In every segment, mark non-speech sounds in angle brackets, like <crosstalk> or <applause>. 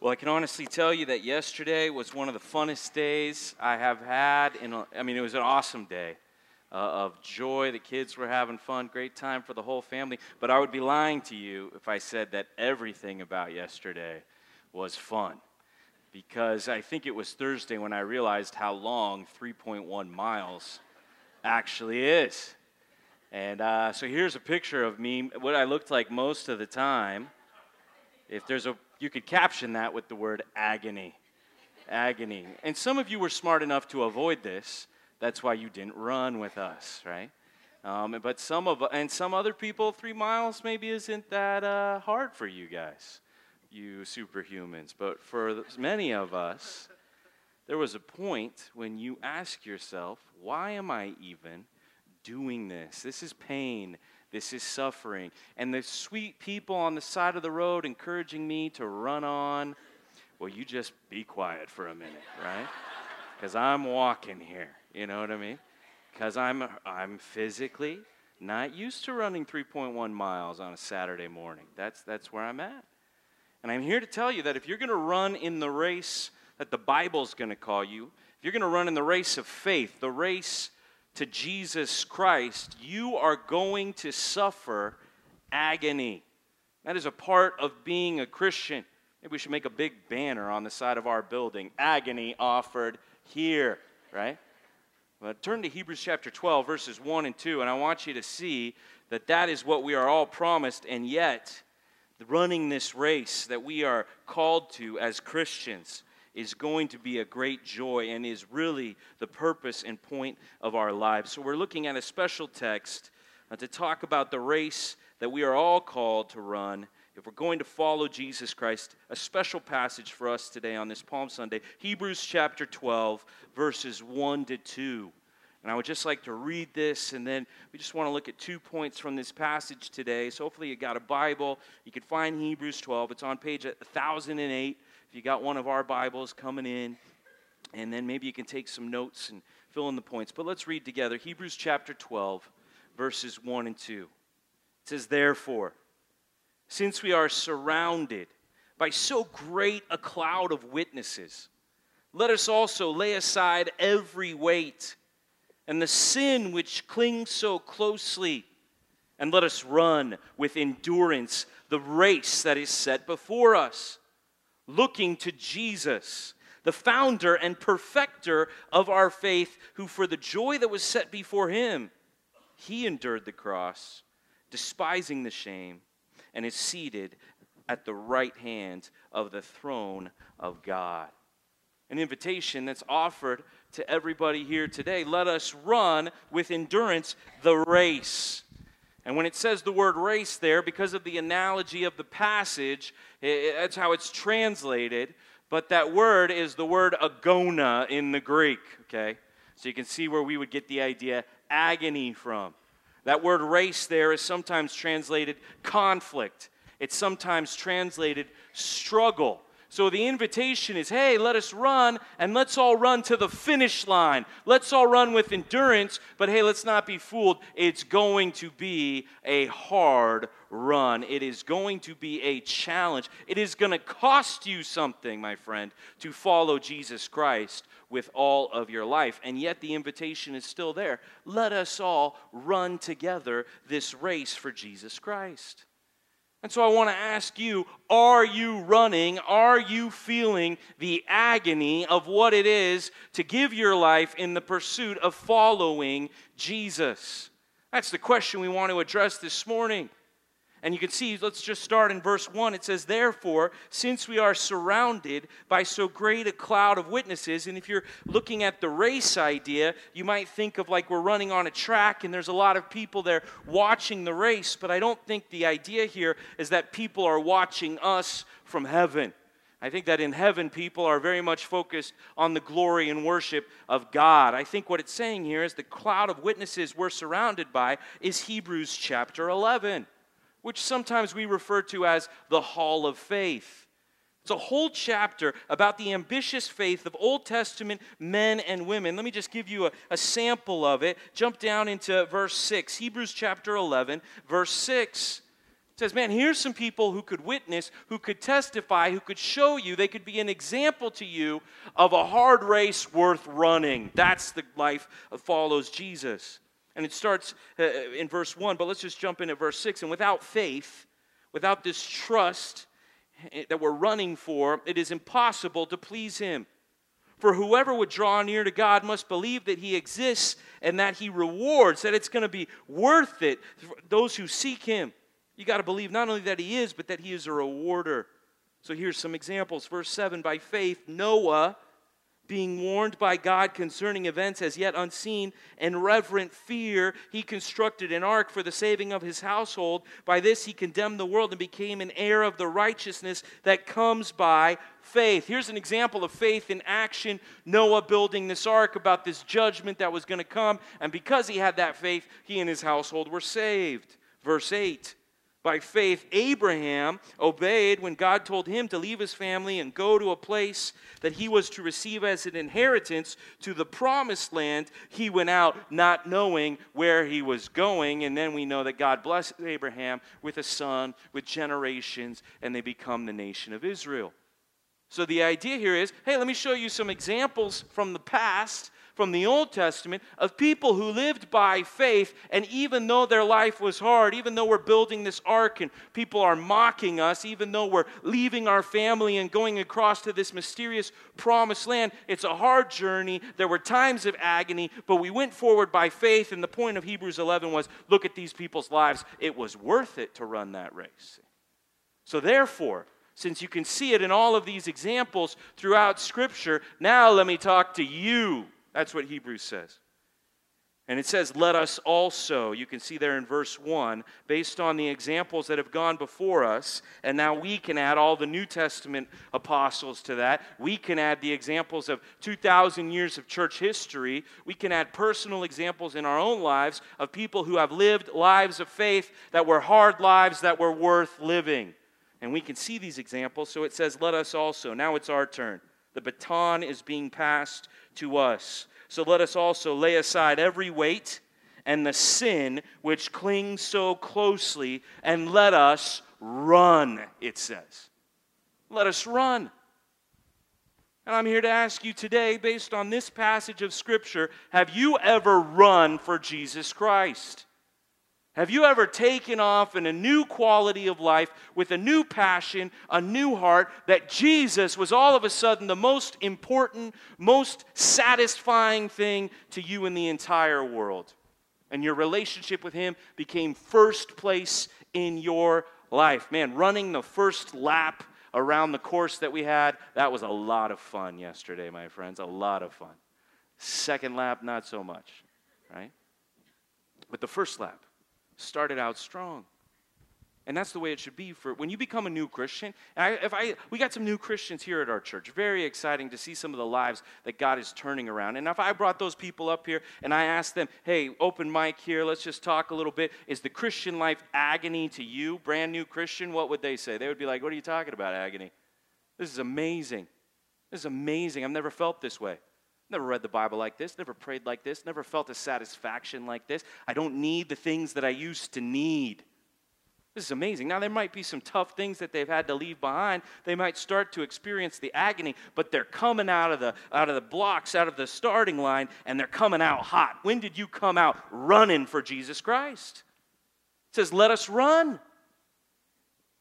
Well, I can honestly tell you that yesterday was one of the funnest days I have had. In a, I mean, it was an awesome day uh, of joy. The kids were having fun, great time for the whole family. But I would be lying to you if I said that everything about yesterday was fun. Because I think it was Thursday when I realized how long 3.1 miles actually is. And uh, so here's a picture of me, what I looked like most of the time. If there's a, you could caption that with the word agony. Agony. And some of you were smart enough to avoid this. That's why you didn't run with us, right? Um, but some of, and some other people, three miles maybe isn't that uh, hard for you guys, you superhumans. But for many of us, there was a point when you ask yourself, why am I even doing this? This is pain. This is suffering. And the sweet people on the side of the road encouraging me to run on. Well, you just be quiet for a minute, right? <laughs> Because I'm walking here. You know what I mean? Because I'm, I'm physically not used to running 3.1 miles on a Saturday morning. That's, that's where I'm at. And I'm here to tell you that if you're going to run in the race that the Bible's going to call you, if you're going to run in the race of faith, the race to Jesus Christ, you are going to suffer agony. That is a part of being a Christian. Maybe we should make a big banner on the side of our building agony offered here, right? But turn to Hebrews chapter 12, verses 1 and 2, and I want you to see that that is what we are all promised, and yet, running this race that we are called to as Christians is going to be a great joy and is really the purpose and point of our lives. So, we're looking at a special text uh, to talk about the race that we are all called to run if we're going to follow Jesus Christ, a special passage for us today on this Palm Sunday, Hebrews chapter 12, verses 1 to 2. And I would just like to read this, and then we just want to look at two points from this passage today. So hopefully you got a Bible. You can find Hebrews 12. It's on page 1008. If you got one of our Bibles coming in, and then maybe you can take some notes and fill in the points. But let's read together Hebrews chapter 12, verses 1 and 2. It says, Therefore, since we are surrounded by so great a cloud of witnesses, let us also lay aside every weight and the sin which clings so closely, and let us run with endurance the race that is set before us, looking to Jesus, the founder and perfecter of our faith, who for the joy that was set before him, he endured the cross, despising the shame and is seated at the right hand of the throne of God. An invitation that's offered to everybody here today. Let us run with endurance the race. And when it says the word race there, because of the analogy of the passage, that's how it's translated. But that word is the word agona in the Greek, okay? So you can see where we would get the idea agony from. That word race there is sometimes translated conflict, it's sometimes translated struggle. So the invitation is hey, let us run and let's all run to the finish line. Let's all run with endurance, but hey, let's not be fooled. It's going to be a hard run. It is going to be a challenge. It is going to cost you something, my friend, to follow Jesus Christ with all of your life. And yet the invitation is still there. Let us all run together this race for Jesus Christ. And so I want to ask you are you running? Are you feeling the agony of what it is to give your life in the pursuit of following Jesus? That's the question we want to address this morning. And you can see, let's just start in verse 1. It says, Therefore, since we are surrounded by so great a cloud of witnesses, and if you're looking at the race idea, you might think of like we're running on a track and there's a lot of people there watching the race, but I don't think the idea here is that people are watching us from heaven. I think that in heaven, people are very much focused on the glory and worship of God. I think what it's saying here is the cloud of witnesses we're surrounded by is Hebrews chapter 11 which sometimes we refer to as the Hall of Faith. It's a whole chapter about the ambitious faith of Old Testament men and women. Let me just give you a, a, sample of it. Jump down into verse 6, Hebrews chapter 11, verse 6 says, man, here's some people who could witness, who could testify, who could show you, they could be an example to you of a hard race worth running. That's the life that follows Jesus. And it starts uh, in verse 1, but let's just jump in at verse 6. And without faith, without this trust eh, that we're running for, it is impossible to please Him. For whoever would draw near to God must believe that He exists and that He rewards, that it's going to be worth it for those who seek Him. You got to believe not only that he is, but that he is a rewarder. So here's some examples. Verse 7 By faith, Noah, being warned by God concerning events as yet unseen, and reverent fear, he constructed an ark for the saving of his household. By this he condemned the world and became an heir of the righteousness that comes by faith. Here's an example of faith in action Noah building this ark about this judgment that was going to come. And because he had that faith, he and his household were saved. Verse 8 by faith, Abraham obeyed when God told him to leave his family and go to a place that he was to receive as an inheritance to the promised land. He went out not knowing where he was going. And then we know that God blessed Abraham with a son, with generations, and they become the nation of Israel. So the idea here is hey, let me show you some examples from the past from the Old Testament of people who lived by faith, and even though their life was hard, even though we're building this ark and people are mocking us, even though we're leaving our family and going across to this mysterious promised land, it's a hard journey. There were times of agony, but we went forward by faith, and the point of Hebrews 11 was look at these people's lives. It was worth it to run that race. So, therefore, since you can see it in all of these examples throughout Scripture, now let me talk to you that's what Hebrews says. And it says, Let us also, you can see there in verse 1, based on the examples that have gone before us, and now we can add all the New Testament apostles to that. We can add the examples of 2,000 years of church history. We can add personal examples in our own lives of people who have lived lives of faith that were hard lives that were worth living. And we can see these examples. So it says, Let us also. Now it's our turn. The baton is being passed to us. So let us also lay aside every weight and the sin which clings so closely, and let us run, it says. Let us run. And I'm here to ask you today, based on this passage of Scripture, have you ever run for Jesus Christ? Have you ever taken off in a new quality of life with a new passion, a new heart, that Jesus was all of a sudden the most important, most satisfying thing to you in the entire world? And your relationship with Him became first place in your life. Man, running the first lap around the course that we had, that was a lot of fun yesterday, my friends. A lot of fun. Second lap, not so much, right? But the first lap, started out strong. And that's the way it should be for when you become a new Christian. I, if I, we got some new Christians here at our church. Very exciting to see some of the lives that God is turning around. And if I brought those people up here and I asked them, "Hey, open mic here. Let's just talk a little bit. Is the Christian life agony to you, brand new Christian?" What would they say? They would be like, "What are you talking about, agony? This is amazing. This is amazing. I've never felt this way." Never read the Bible like this, never prayed like this, never felt a satisfaction like this. I don't need the things that I used to need. This is amazing. Now, there might be some tough things that they've had to leave behind. They might start to experience the agony, but they're coming out of the, out of the blocks, out of the starting line, and they're coming out hot. When did you come out running for Jesus Christ? It says, Let us run.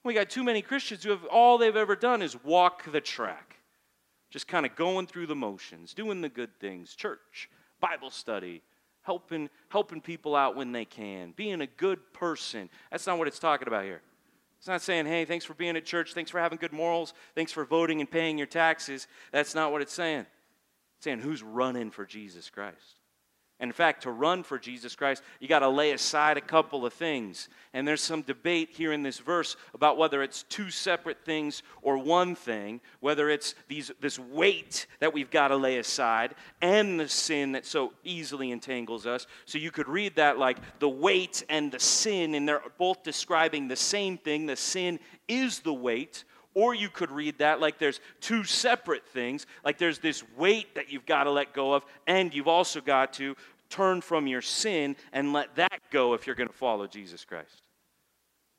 We got too many Christians who have all they've ever done is walk the track just kind of going through the motions, doing the good things, church, Bible study, helping, helping people out when they can, being a good person. That's not what it's talking about here. It's not saying, hey, thanks for being at church, thanks for having good morals, thanks for voting and paying your taxes. That's not what it's saying. It's saying who's running for Jesus Christ. In fact, to run for Jesus Christ, you got to lay aside a couple of things. And there's some debate here in this verse about whether it's two separate things or one thing, whether it's these, this weight that we've got to lay aside and the sin that so easily entangles us. So you could read that like the weight and the sin, and they're both describing the same thing. The sin is the weight. Or you could read that like there's two separate things, like there's this weight that you've got to let go of, and you've also got to turn from your sin and let that go if you're going to follow Jesus Christ.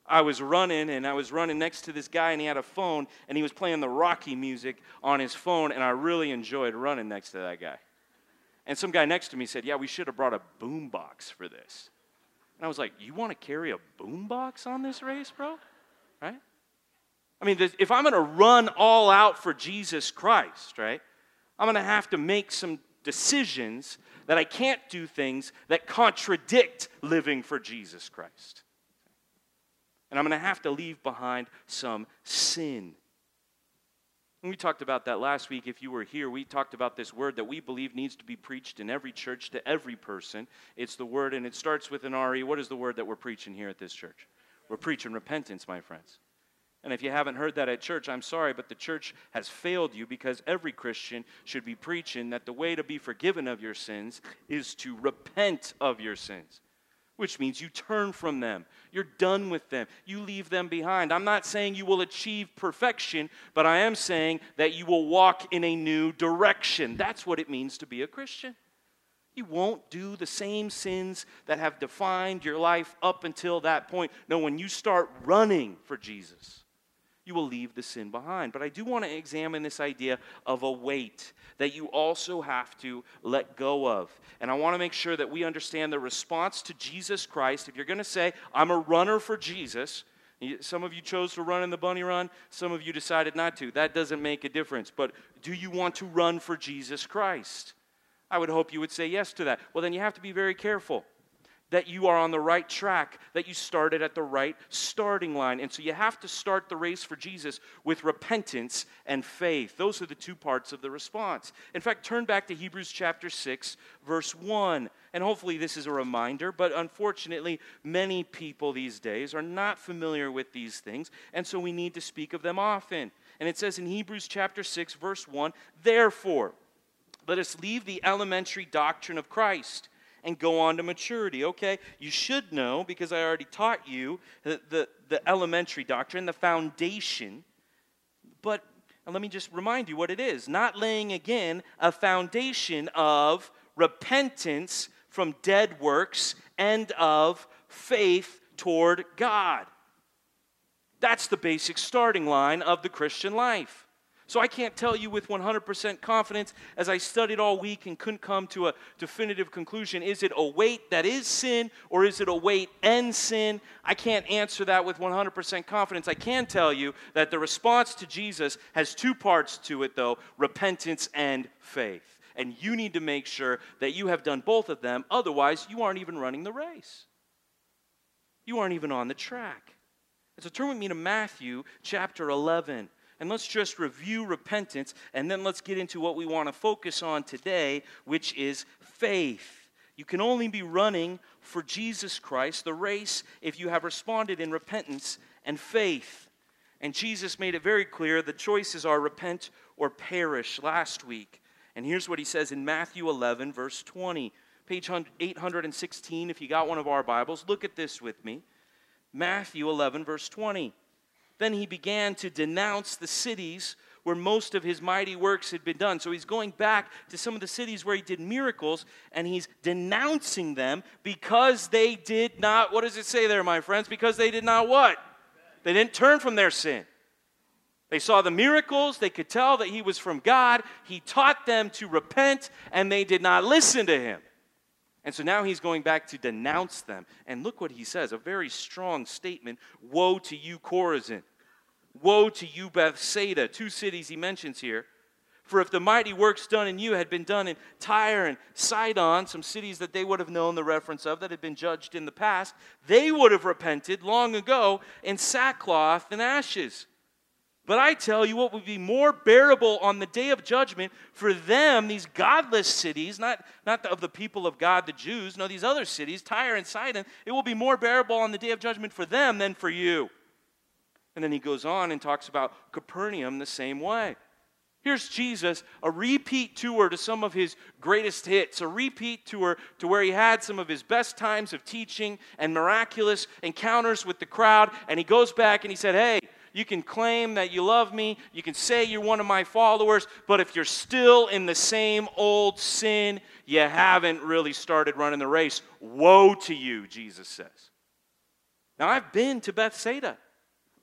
I was running and I was running next to this guy and he had a phone and he was playing the Rocky music on his phone and I really enjoyed running next to that guy. And some guy next to me said, Yeah, we should have brought a boom box for this. And I was like, You want to carry a boom box on this race, bro? Right? I mean, if I'm going to run all out for Jesus Christ, right, I'm going to have to make some decisions that I can't do things that contradict living for Jesus Christ. And I'm going to have to leave behind some sin. And we talked about that last week. If you were here, we talked about this word that we believe needs to be preached in every church to every person. It's the word, and it starts with an RE. What is the word that we're preaching here at this church? We're preaching repentance, my friends. And if you haven't heard that at church, I'm sorry, but the church has failed you because every Christian should be preaching that the way to be forgiven of your sins is to repent of your sins, which means you turn from them. You're done with them. You leave them behind. I'm not saying you will achieve perfection, but I am saying that you will walk in a new direction. That's what it means to be a Christian. You won't do the same sins that have defined your life up until that point. No, when you start running for Jesus, you will leave the sin behind. But I do want to examine this idea of a weight that you also have to let go of. And I want to make sure that we understand the response to Jesus Christ. If you're going to say, I'm a runner for Jesus, some of you chose to run in the bunny run, some of you decided not to. That doesn't make a difference. But do you want to run for Jesus Christ? I would hope you would say yes to that. Well, then you have to be very careful that you are on the right track, that you started at the right starting line. And so you have to start the race for Jesus with repentance and faith. Those are the two parts of the response. In fact, turn back to Hebrews chapter 6, verse 1. And hopefully, this is a reminder, but unfortunately, many people these days are not familiar with these things, and so we need to speak of them often. And it says in Hebrews chapter 6, verse 1 Therefore, let us leave the elementary doctrine of Christ and go on to maturity. Okay, you should know because I already taught you the, the, the elementary doctrine, the foundation. But let me just remind you what it is not laying again a foundation of repentance from dead works and of faith toward God. That's the basic starting line of the Christian life. So I can't tell you with 100% confidence, as I studied all week and couldn't come to a definitive conclusion, is it a weight that is sin or is it a weight and sin? I can't answer that with 100% confidence. I can tell you that the response to Jesus has two parts to it, though repentance and faith. And you need to make sure that you have done both of them, otherwise, you aren't even running the race. You aren't even on the track. And so turn with me to Matthew chapter 11 and let's just review repentance, and then let's get into what we want to focus on today, which is faith. You can only be running for Jesus Christ, the race, if you have responded in repentance and faith. And Jesus made it very clear the choices are repent or perish last week. And here's what he says in Matthew 11, verse 20, page 816, if you got one of our Bibles. Look at this with me. Matthew 11, verse 20. Then he began to denounce the cities where most of his mighty works had been done. So he's going back to some of the cities where he did miracles and he's denouncing them because they did not, what does it say there, my friends? Because they did not what? They didn't turn from their sin. They saw the miracles, they could tell that he was from God. He taught them to repent and they did not listen to him. And so now he's going back to denounce them. And look what he says a very strong statement Woe to you, Chorazin! Woe to you, Bethsaida, two cities he mentions here. For if the mighty works done in you had been done in Tyre and Sidon, some cities that they would have known the reference of that had been judged in the past, they would have repented long ago in sackcloth and ashes. But I tell you what would be more bearable on the day of judgment for them, these godless cities, not, not of the people of God, the Jews, no, these other cities, Tyre and Sidon, it will be more bearable on the day of judgment for them than for you. And then he goes on and talks about Capernaum the same way. Here's Jesus, a repeat tour to some of his greatest hits, a repeat tour to where he had some of his best times of teaching and miraculous encounters with the crowd. And he goes back and he said, Hey, you can claim that you love me, you can say you're one of my followers, but if you're still in the same old sin, you haven't really started running the race. Woe to you, Jesus says. Now, I've been to Bethsaida.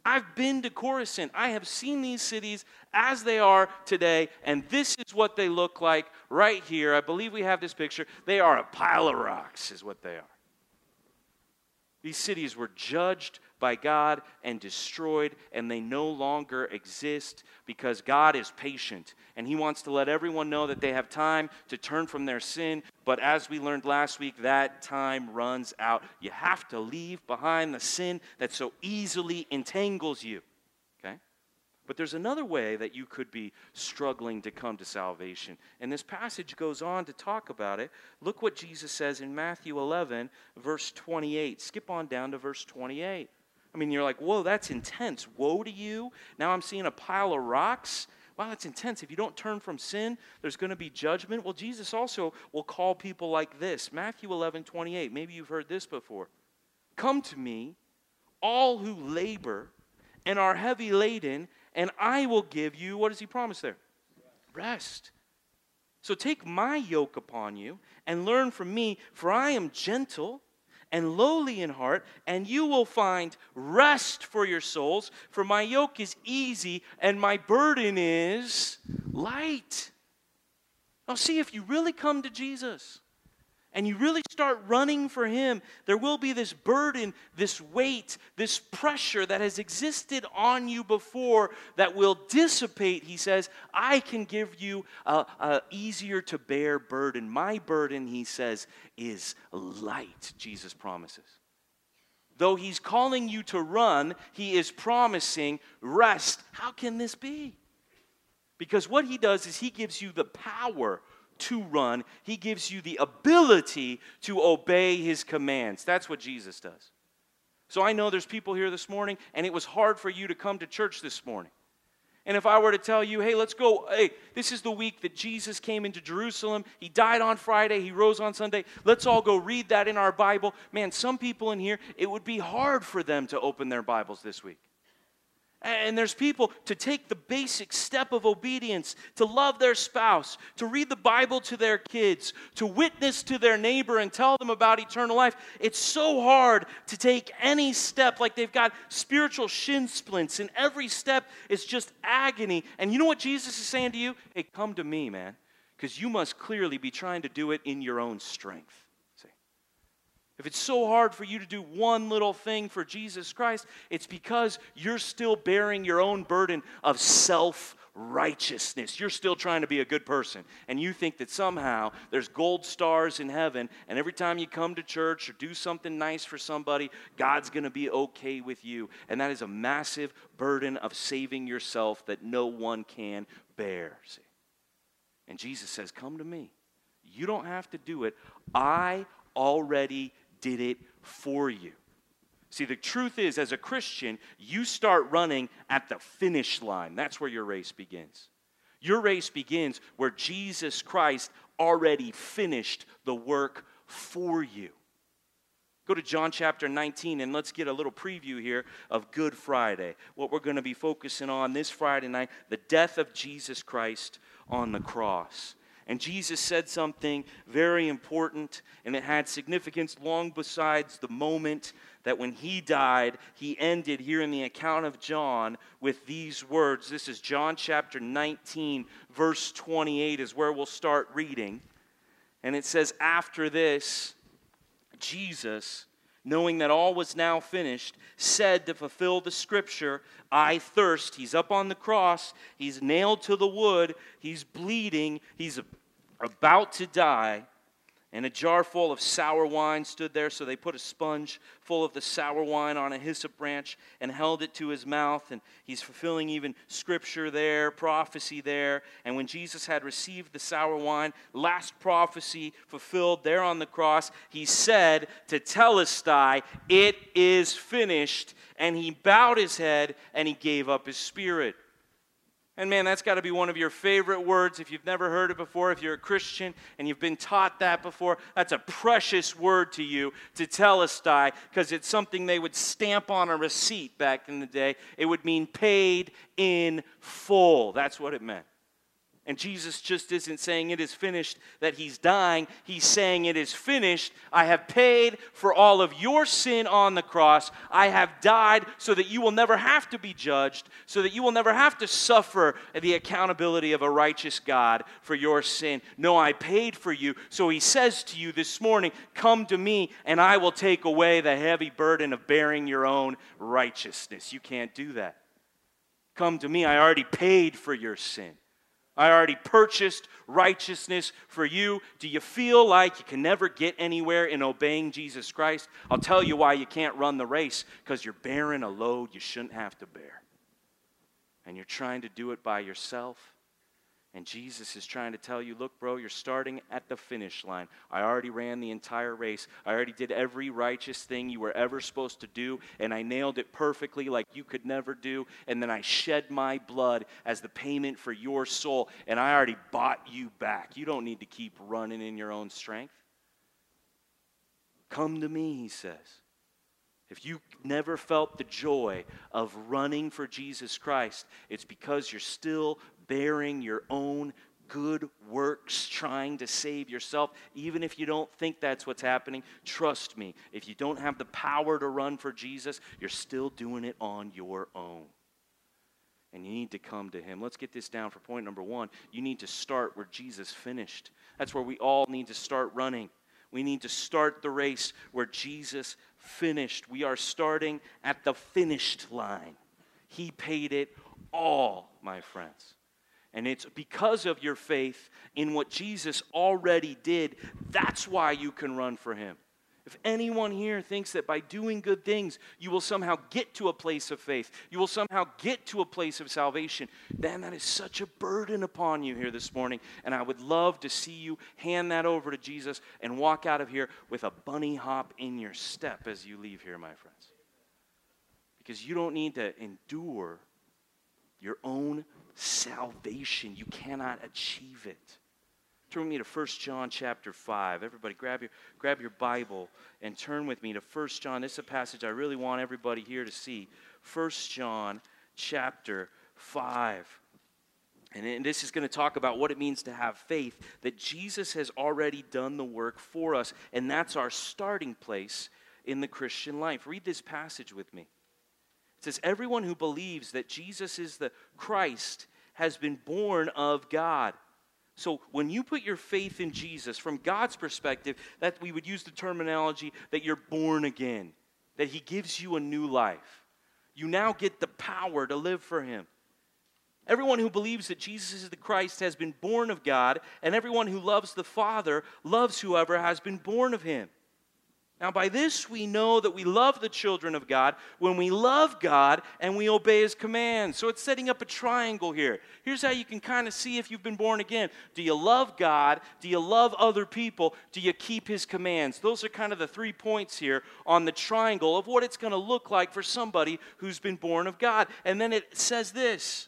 I've been to Chorazin. I have seen these cities as they are today, and this is what they look like right here. I believe we have this picture. They are a pile of rocks, is what they are. These cities were judged by God and destroyed, and they no longer exist because God is patient and He wants to let everyone know that they have time to turn from their sin. But as we learned last week, that time runs out. You have to leave behind the sin that so easily entangles you. Okay? But there's another way that you could be struggling to come to salvation. And this passage goes on to talk about it. Look what Jesus says in Matthew 11, verse 28. Skip on down to verse 28. I mean, you're like, whoa, that's intense. Woe to you. Now I'm seeing a pile of rocks. Wow, that's intense. If you don't turn from sin, there's going to be judgment. Well, Jesus also will call people like this Matthew 11, 28. Maybe you've heard this before. Come to me, all who labor and are heavy laden, and I will give you, what does he promise there? Rest. So take my yoke upon you and learn from me, for I am gentle and lowly in heart, and you will find rest for your souls. For my yoke is easy and my burden is light. Now, see, if you really come to Jesus, and you really start running for Him, there will be this burden, this weight, this pressure that has existed on you before that will dissipate. He says, I can give you a, easier to bear burden. My burden, He says, is light, Jesus promises. Though He's calling you to run, He is promising rest. How can this be? Because what He does is He gives you the power to run, He gives you the ability to obey His commands. That's what Jesus does. So I know there's people here this morning, and it was hard for you to come to church this morning. And if I were to tell you, hey, let's go, hey, this is the week that Jesus came into Jerusalem. He died on Friday, he rose on Sunday. Let's all go read that in our Bible. Man, some people in here, it would be hard for them to open their Bibles this week. And there's people to take the basic step of obedience, to love their spouse, to read the Bible to their kids, to witness to their neighbor and tell them about eternal life. It's so hard to take any step like they've got spiritual shin splints, and every step is just agony. And you know what Jesus is saying to you? Hey, come to me, man, because you must clearly be trying to do it in your own strength. If it's so hard for you to do one little thing for Jesus Christ, it's because you're still bearing your own burden of self righteousness. You're still trying to be a good person. And you think that somehow there's gold stars in heaven, and every time you come to church or do something nice for somebody, God's going to be okay with you. And that is a massive burden of saving yourself that no one can bear. See? And Jesus says, Come to me. You don't have to do it. I already did it for you. See, the truth is, as a Christian, you start running at the finish line. That's where your race begins. Your race begins where Jesus Christ already finished the work for you. Go to John chapter 19 and let's get a little preview here of Good Friday. What we're going to be focusing on this Friday night the death of Jesus Christ on the cross. And Jesus said something very important, and it had significance long besides the moment that when he died, he ended here in the account of John with these words. This is John chapter 19, verse 28, is where we'll start reading. And it says, After this, Jesus, knowing that all was now finished, said to fulfill the scripture, I thirst. He's up on the cross, he's nailed to the wood, he's bleeding, he's about to die, and a jar full of sour wine stood there. So they put a sponge full of the sour wine on a hyssop branch and held it to his mouth. And he's fulfilling even scripture there, prophecy there. And when Jesus had received the sour wine, last prophecy fulfilled there on the cross, he said Tetelestai, It is finished. And he bowed his head and he gave up his spirit. And man, that's got to be one of your favorite words if you've never heard it before. If you're a Christian and you've been taught that before, that's a precious word to you, tetelestai, because it's something they would stamp on a receipt back in the day. It would mean paid in full. That's what it meant. And Jesus just isn't saying it is finished that he's dying. He's saying it is finished. I have paid for all of your sin on the cross. I have died so that you will never have to be judged, so that you will never have to suffer the accountability of a righteous God for your sin. No, I paid for you. So he says to you this morning, Come to me, and I will take away the heavy burden of bearing your own righteousness. You can't do that. Come to me. I already paid for your sin. I already purchased righteousness for you. Do you feel like you can never get anywhere in obeying Jesus Christ? I'll tell you why you can't run the race because you're bearing a load you shouldn't have to bear. And you're trying to do it by yourself and Jesus is trying to tell you, look, bro, you're starting at the finish line. I already ran the entire race. I already did every righteous thing you were ever supposed to do, and I nailed it perfectly like you could never do. And then I shed my blood as the payment for your soul, and I already bought you back. You don't need to keep running in your own strength. Come to me, he says. If you never felt the joy of running for Jesus Christ, it's because you're still bearing your own good works, trying to save yourself. Even if you don't think that's what's happening, trust me, if you don't have the power to run for Jesus, you're still doing it on your own. And you need to come to Him. Let's get this down for point number one. You need to start where Jesus finished. That's where we all need to start running. We need to start the race where Jesus finished. We are starting at the finished line. He paid it all, my friends. And it's because of your faith in what Jesus already did. That's why you can run for him. If anyone here thinks that by doing good things you will somehow get to a place of faith, you will somehow get to a place of salvation, then that is such a burden upon you here this morning. And I would love to see you hand that over to Jesus and walk out of here with a bunny hop in your step as you leave here, my friends. Because you don't need to endure your own salvation. You cannot achieve it. Turn with me to 1 John chapter 5. Everybody grab your, grab your Bible and turn with me to 1 John. This is a passage I really want everybody here to see. 1 John chapter 5. And this is going to talk about what it means to have faith, that Jesus has already done the work for us, and that's our starting place in the Christian life. Read this passage with me. It says, Everyone who believes that Jesus is the Christ has been born of God. So when you put your faith in Jesus, from God's perspective, that we would use the terminology that you're born again, that He gives you a new life. You now get the power to live for Him. Everyone who believes that Jesus is the Christ has been born of God, and everyone who loves the Father loves whoever has been born of Him. Now, by this we know that we love the children of God when we love God and we obey His commands. So it's setting up a triangle here. Here's how you can kind of see if you've been born again. Do you love God? Do you love other people? Do you keep His commands? Those are kind of the three points here on the triangle of what it's going to look like for somebody who's been born of God. And then it says this.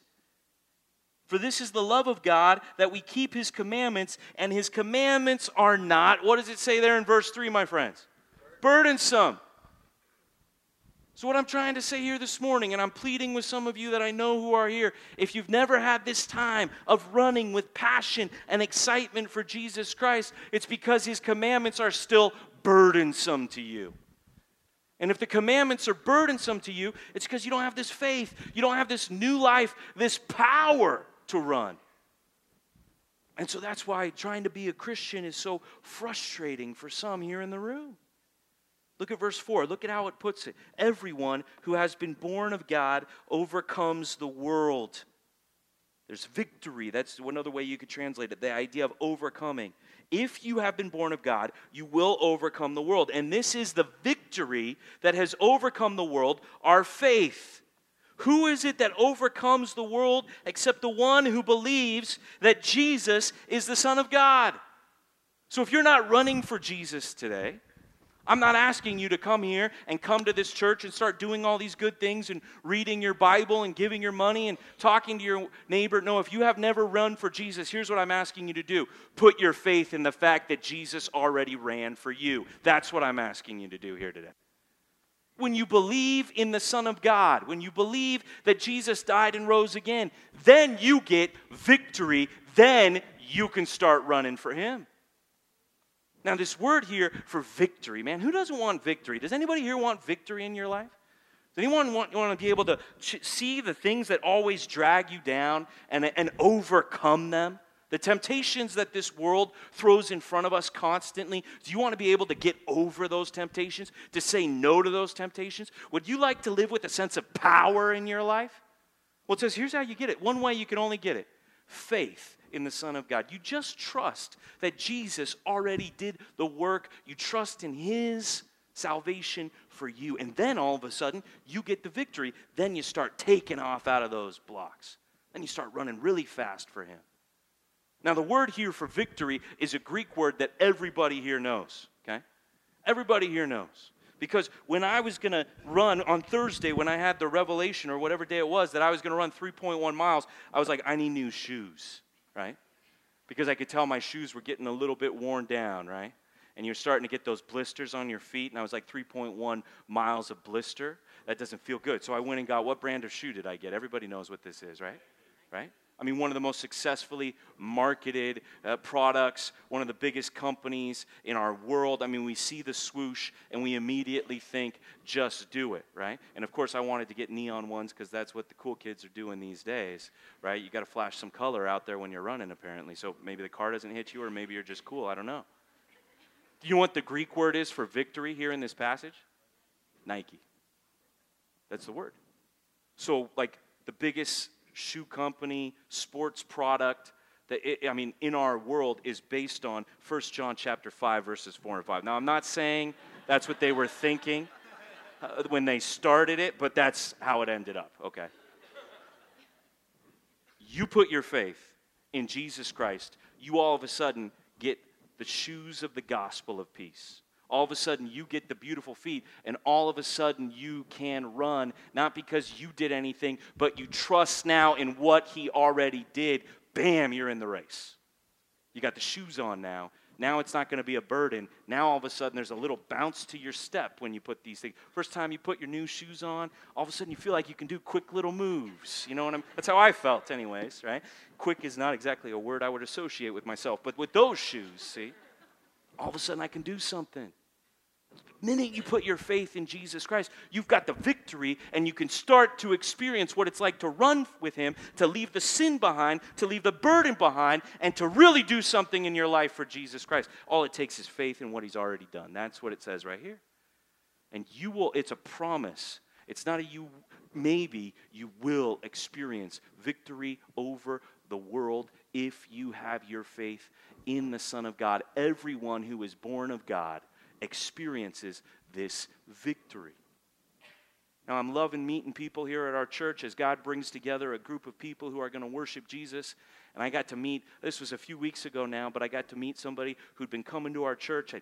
For this is the love of God that we keep his commandments, and his commandments are not, what does it say there in verse 3, my friends? Burdensome. So, what I'm trying to say here this morning, and I'm pleading with some of you that I know who are here, if you've never had this time of running with passion and excitement for Jesus Christ, it's because His commandments are still burdensome to you. And if the commandments are burdensome to you, it's because you don't have this faith, you don't have this new life, this power to run. And so that's why trying to be a Christian is so frustrating for some here in the room. Look at verse 4. Look at how it puts it. Everyone who has been born of God overcomes the world. There's victory. That's one another way you could translate it. The idea of overcoming. If you have been born of God, you will overcome the world. And this is the victory that has overcome the world, our faith. Who is it that overcomes the world except the one who believes that Jesus is the Son of God? So if you're not running for Jesus today, I'm not asking you to come here and come to this church and start doing all these good things and reading your Bible and giving your money and talking to your neighbor. No, if you have never run for Jesus, here's what I'm asking you to do put your faith in the fact that Jesus already ran for you. That's what I'm asking you to do here today. When you believe in the Son of God, when you believe that Jesus died and rose again, then you get victory. Then you can start running for Him. Now, this word here for victory, man, who doesn't want victory? Does anybody here want victory in your life? Does anyone want, want to be able to ch- see the things that always drag you down and, and overcome them? The temptations that this world throws in front of us constantly, do you want to be able to get over those temptations, to say no to those temptations? Would you like to live with a sense of power in your life? Well, it says here's how you get it. One way you can only get it faith in the Son of God. You just trust that Jesus already did the work, you trust in His salvation for you. And then all of a sudden, you get the victory. Then you start taking off out of those blocks. Then you start running really fast for Him. Now, the word here for victory is a Greek word that everybody here knows, okay? Everybody here knows. Because when I was going to run on Thursday, when I had the revelation or whatever day it was that I was going to run 3.1 miles, I was like, I need new shoes, right? Because I could tell my shoes were getting a little bit worn down, right? And you're starting to get those blisters on your feet, and I was like 3.1 miles of blister. That doesn't feel good. So I went and got what brand of shoe did I get? Everybody knows what this is, right? Right? I mean, one of the most successfully marketed uh, products, one of the biggest companies in our world. I mean, we see the swoosh and we immediately think, just do it, right? And of course, I wanted to get neon ones because that's what the cool kids are doing these days, right? You got to flash some color out there when you're running, apparently. So maybe the car doesn't hit you, or maybe you're just cool. I don't know. Do you know what the Greek word is for victory here in this passage? Nike. That's the word. So, like, the biggest shoe company, sports product that it, I mean in our world is based on 1 John chapter 5 verses 4 and 5. Now I'm not saying that's what they were thinking uh, when they started it, but that's how it ended up. Okay. You put your faith in Jesus Christ, you all of a sudden get the shoes of the gospel of peace all of a sudden you get the beautiful feet, and all of a sudden you can run, not because you did anything, but you trust now in what He already did. Bam, you're in the race. You got the shoes on now. Now it's not going to be a burden. Now all of a sudden there's a little bounce to your step when you put these things. First time you put your new shoes on, all of a sudden you feel like you can do quick little moves. You know what I'm That's how I felt anyways, right? Quick is not exactly a word I would associate with myself, but with those shoes, see? All of a sudden I can do something minute you put your faith in Jesus Christ, you've got the victory and you can start to experience what it's like to run with Him, to leave the sin behind, to leave the burden behind, and to really do something in your life for Jesus Christ. All it takes is faith in what He's already done. That's what it says right here. And you will, it's a promise. It's not a you, maybe you will experience victory over the world if you have your faith in the Son of God. Everyone who is born of God experiences this victory. Now, I'm loving meeting people here at our church as God brings together a group of people who are going to worship Jesus. And I got to meet, this was a few weeks ago now, but I got to meet somebody who'd been coming to our church. I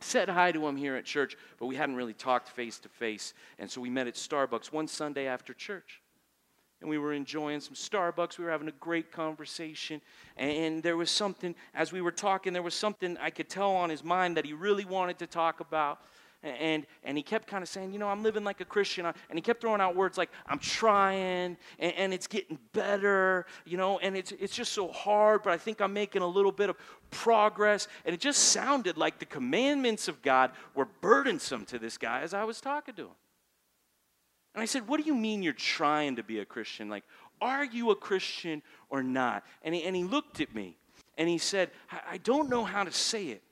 said hi to him here at church, but we hadn't really talked face to face. And so we met at Starbucks one Sunday after church and we were enjoying some Starbucks. We were having a great conversation. And there was something, as we were talking, there was something I could tell on his mind that he really wanted to talk about. And, and he kept kind of saying, You know, I'm living like a Christian. And he kept throwing out words like, I'm trying, and, and it's getting better, you know, and it's, it's just so hard, but I think I'm making a little bit of progress. And it just sounded like the commandments of God were burdensome to this guy as I was talking to him. And I said, What do you mean you're trying to be a Christian? Like, are you a Christian or not? And he, and he looked at me and he said, I, I don't know how to say it,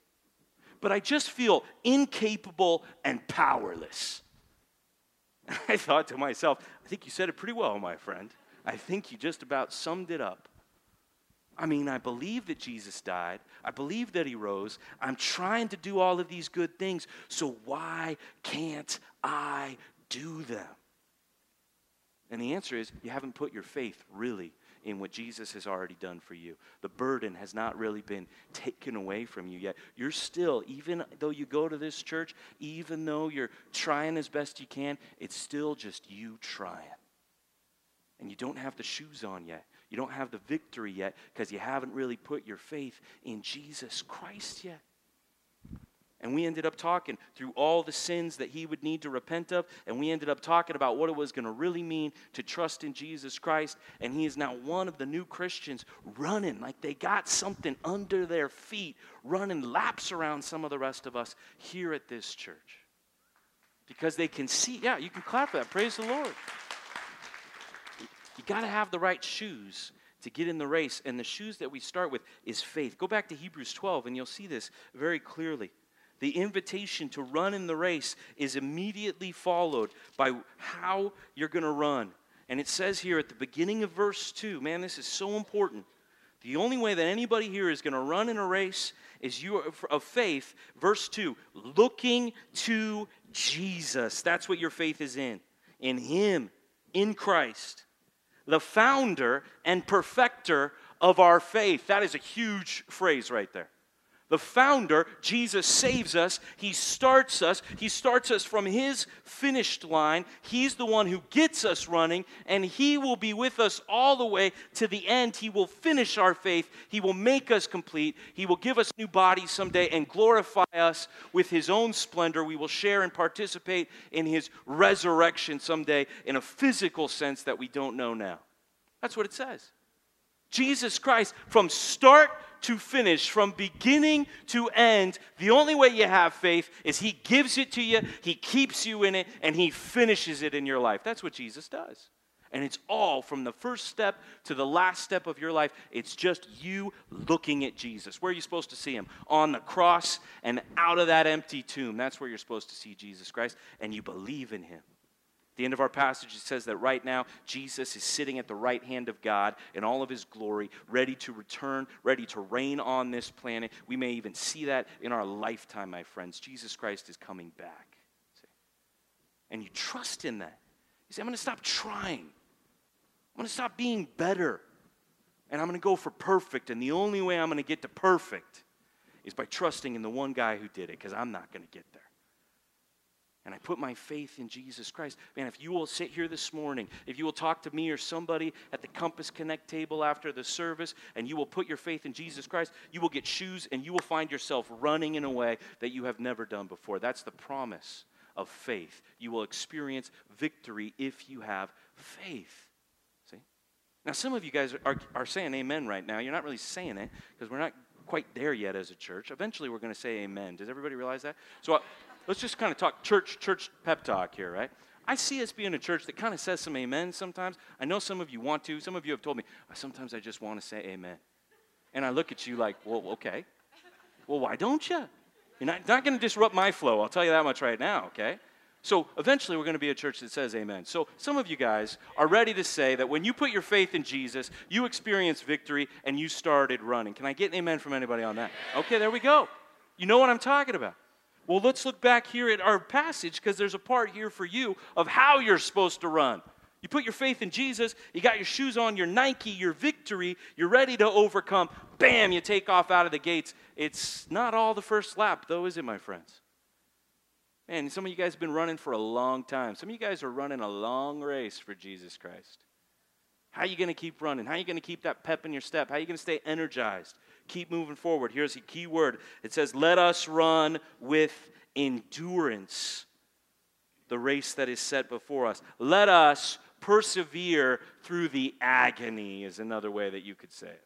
but I just feel incapable and powerless. <laughs> I thought to myself, I think you said it pretty well, my friend. I think you just about summed it up. I mean, I believe that Jesus died. I believe that he rose. I'm trying to do all of these good things. So why can't I do them? And the answer is you haven't put your faith really in what Jesus has already done for you. The burden has not really been taken away from you yet. You're still, even though you go to this church, even though you're trying as best you can, it's still just you trying. And you don't have the shoes on yet. You don't have the victory yet because you haven't really put your faith in Jesus Christ yet. And we ended up talking through all the sins that he would need to repent of. And we ended up talking about what it was going to really mean to trust in Jesus Christ. And he is now one of the new Christians running like they got something under their feet, running laps around some of the rest of us here at this church. Because they can see, yeah, you can clap that. Praise the Lord. You got to have the right shoes to get in the race. And the shoes that we start with is faith. Go back to Hebrews 12, and you'll see this very clearly. The invitation to run in the race is immediately followed by how you're going to run. And it says here at the beginning of verse 2, man, this is so important. The only way that anybody here is going to run in a race is you of faith. Verse 2, looking to Jesus. That's what your faith is in. In Him, in Christ, the founder and perfecter of our faith. That is a huge phrase right there. The founder, Jesus saves us. He starts us. He starts us from his finished line. He's the one who gets us running, and he will be with us all the way to the end. He will finish our faith. He will make us complete. He will give us new bodies someday and glorify us with his own splendor. We will share and participate in his resurrection someday in a physical sense that we don't know now. That's what it says. Jesus Christ, from start to finish, from beginning to end, the only way you have faith is He gives it to you, He keeps you in it, and He finishes it in your life. That's what Jesus does. And it's all from the first step to the last step of your life. It's just you looking at Jesus. Where are you supposed to see him? On the cross and out of that empty tomb. That's where you're supposed to see Jesus Christ. And you believe in him the end of our passage, it says that right now, Jesus is sitting at the right hand of God in all of his glory, ready to return, ready to reign on this planet. We may even see that in our lifetime, my friends. Jesus Christ is coming back. See? And you trust in that. You say, I'm going to stop trying, I'm going to stop being better, and I'm going to go for perfect. And the only way I'm going to get to perfect is by trusting in the one guy who did it, because I'm not going to get there and I put my faith in Jesus Christ. Man, if you will sit here this morning, if you will talk to me or somebody at the Compass Connect table after the service, and you will put your faith in Jesus Christ, you will get shoes and you will find yourself running in a way that you have never done before. That's the promise of faith. You will experience victory if you have faith. See? Now, some of you guys are, are saying amen right now. You're not really saying it because we're not quite there yet as a church. Eventually, we're going to say amen. Does everybody realize that? So, let's just kind of talk church church pep talk here, right? I see us being a church that kind of says some amen sometimes. I know some of you want to. Some of you have told me, sometimes I just want to say amen. And I look at you like, well, okay. Well, why don't you? You're not, not going to disrupt my flow. I'll tell you that much right now, okay? So eventually we're going to be a church that says amen. So some of you guys are ready to say that when you put your faith in Jesus, you experienced victory and you started running. Can I get an amen from anybody on that? Okay, there we go. You know what I'm talking about. Well, let's look back here at our passage because there's a part here for you of how you're supposed to run. You put your faith in Jesus, you got your shoes on, your Nike, your victory, you're ready to overcome. Bam, you take off out of the gates. It's not all the first lap, though, is it, my friends? Man, some of you guys have been running for a long time. Some of you guys are running a long race for Jesus Christ. How are you going to keep running? How are you going to keep that pep in your step? How are you going to stay energized? Keep moving forward. Here's a key word it says, Let us run with endurance the race that is set before us. Let us persevere through the agony, is another way that you could say it.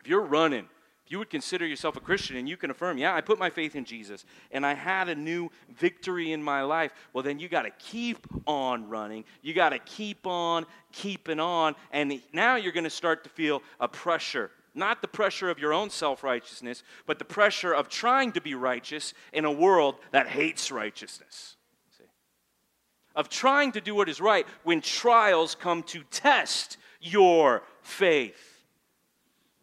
If you're running, if you would consider yourself a Christian and you can affirm, yeah, I put my faith in Jesus and I had a new victory in my life, well, then you got to keep on running. You got to keep on keeping on. And now you're going to start to feel a pressure not the pressure of your own self righteousness, but the pressure of trying to be righteous in a world that hates righteousness. See? Of trying to do what is right when trials come to test your faith.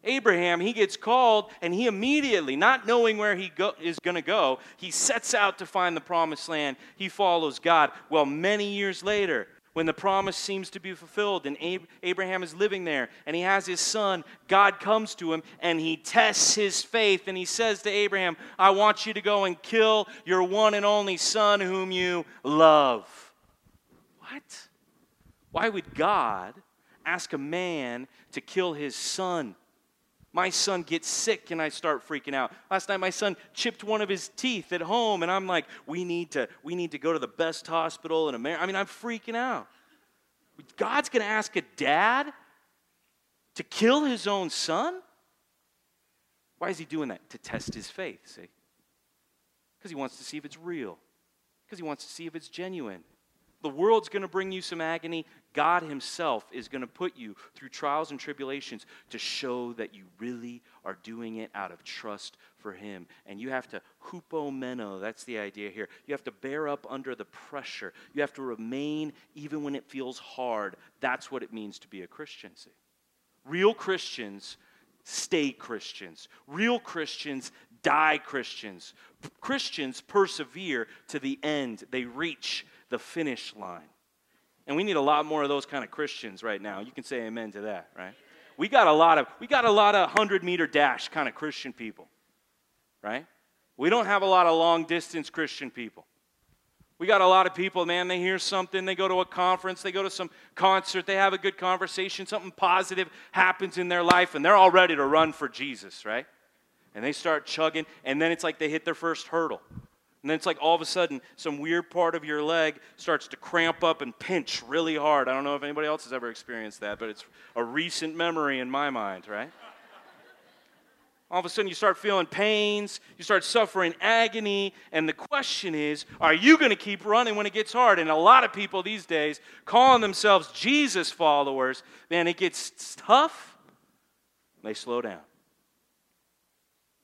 Abraham, he gets called, and he immediately, not knowing where he go, is going to go, he sets out to find the promised land. He follows God. Well, many years later, when the promise seems to be fulfilled and Abraham is living there and he has his son, God comes to him and he tests his faith and he says to Abraham, I want you to go and kill your one and only son whom you love. What? Why would God ask a man to kill his son? My son gets sick and I start freaking out. Last night my son chipped one of his teeth at home and I'm like, we need to, we need to go to the best hospital in America. I mean, I'm freaking out. God's going to ask a dad to kill his own son? Why is he doing that? To test his faith, see? Because he wants to see if it's real, because he wants to see if it's genuine. The world's going to bring you some agony. God Himself is going to put you through trials and tribulations to show that you really are doing it out of trust for Him. And you have to hupomeno, that's the idea here. You have to bear up under the pressure. You have to remain even when it feels hard. That's what it means to be a Christian, see? Real Christians stay Christians. Real Christians die Christians. Christians persevere to the end, they reach the finish line. And we need a lot more of those kind of Christians right now. You can say amen to that, right? We got a lot of we got a lot of 100 meter dash kind of Christian people. Right? We don't have a lot of long distance Christian people. We got a lot of people, man, they hear something, they go to a conference, they go to some concert, they have a good conversation, something positive happens in their life, and they're all ready to run for Jesus, right? And they start chugging, and then it's like they hit their first hurdle. And then it's like all of a sudden, some weird part of your leg starts to cramp up and pinch really hard. I don't know if anybody else has ever experienced that, but it's a recent memory in my mind, right? all of a sudden you start feeling pains, you start suffering agony, and the question is, are you going to keep running when it gets hard? And a lot of people these days, calling themselves Jesus followers, man, it gets tough, they slow down.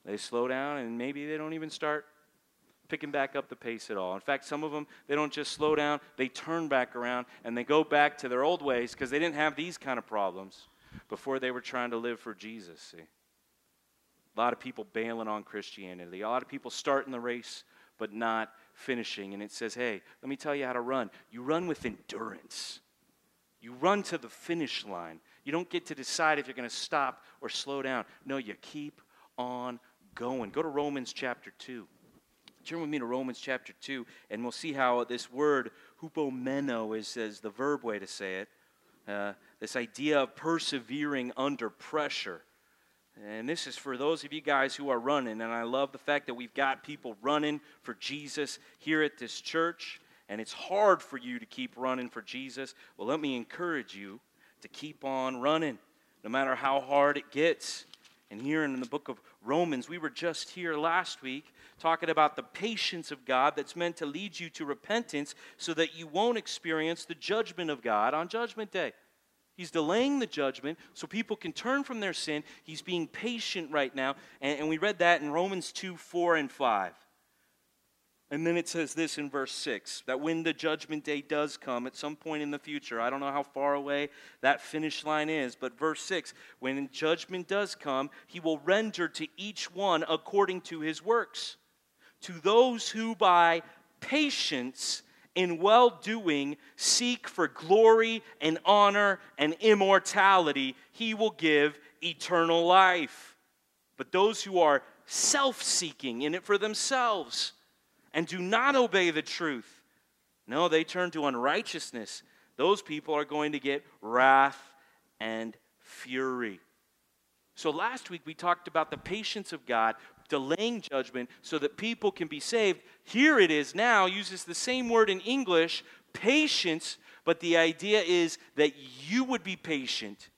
They slow down, and maybe they don't even start picking back up the pace at all. In fact, some of them, they don't just slow down, they turn back around and they go back to their old ways because they didn't have these kind of problems before they were trying to live for Jesus, see? A lot of people bailing on Christianity. A lot of people starting the race but not finishing. And it says, hey, let me tell you how to run. You run with endurance. You run to the finish line. You don't get to decide if you're going to stop or slow down. No, you keep on going. Go to Romans chapter 2. Turn with me to Romans chapter 2, and we'll see how this word hupomeno is, is the verb way to say it. Uh, this idea of persevering under pressure. And this is for those of you guys who are running. And I love the fact that we've got people running for Jesus here at this church. And it's hard for you to keep running for Jesus. Well, let me encourage you to keep on running, no matter how hard it gets. And here in the book of Romans, we were just here last week talking about the patience of God that's meant to lead you to repentance so that you won't experience the judgment of God on Judgment Day. He's delaying the judgment so people can turn from their sin. He's being patient right now. And, and, we read that in Romans 2 4 and 5. And then it says this in verse 6 that when the judgment day does come at some point in the future, I don't know how far away that finish line is, but verse 6 when judgment does come, he will render to each one according to his works. To those who by patience in well doing seek for glory and honor and immortality, he will give eternal life. But those who are self seeking in it for themselves and do not obey the truth, no, they turn to unrighteousness. Those people are going to get wrath and fury. So last week we talked about the patience of God delaying judgment so that people can be saved. Here it is now, uses the same word in English, patience, but the idea is that you would be patient,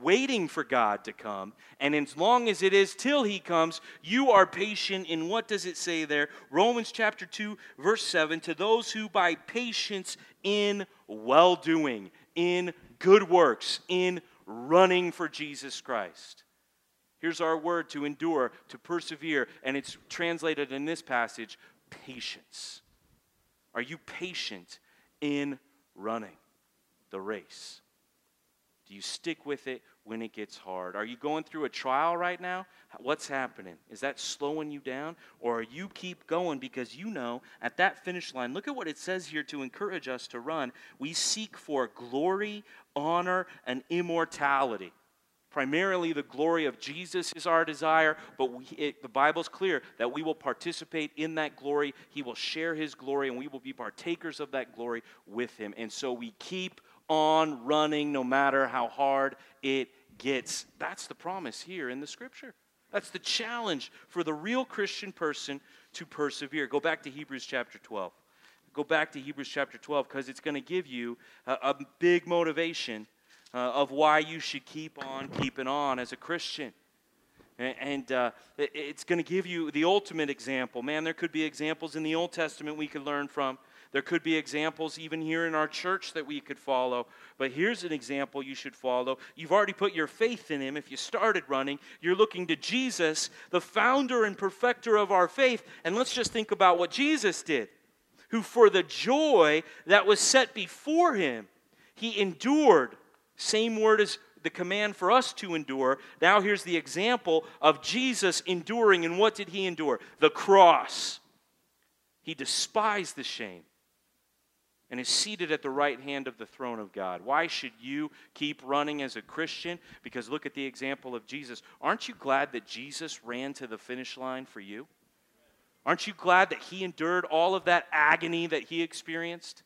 waiting for God to come. And as long as it is till He comes, you are patient in what does it say there? Romans chapter 2, verse 7 to those who by patience in well doing, in good works, in running for Jesus Christ. Here's our word to endure, to persevere, and it's translated in this passage patience. Are you patient in running the race? Do you stick with it when it gets hard? Are you going through a trial right now? What's happening? Is that slowing you down? Or you keep going because you know at that finish line, look at what it says here to encourage us to run. We seek for glory, honor, and immortality. Primarily, the glory of Jesus is our desire, but we, it, the Bible's clear that we will participate in that glory. He will share his glory, and we will be partakers of that glory with him. And so we keep on running no matter how hard it gets. That's the promise here in the scripture. That's the challenge for the real Christian person to persevere. Go back to Hebrews chapter 12. Go back to Hebrews chapter 12 because it's going to give you a, a big motivation uh, of why you should keep on keeping on as a Christian. And, uh, it's going to give you the ultimate example. Man, there could be examples in the Old Testament we could learn from. There could be examples even here in our church that we could follow. But here's an example you should follow. You've already put your faith in him. If you started running, you're looking to Jesus, the founder and perfecter of our faith. And let's just think about what Jesus did, who for the joy that was set before him, he endured. Same word as the command for us to endure. Now here's the example of Jesus enduring. And what did he endure? The cross. He despised the shame and is seated at the right hand of the throne of God. Why should you keep running as a Christian? Because look at the example of Jesus. Aren't you glad that Jesus ran to the finish line for you? Aren't you glad that he endured all of that agony that he experienced?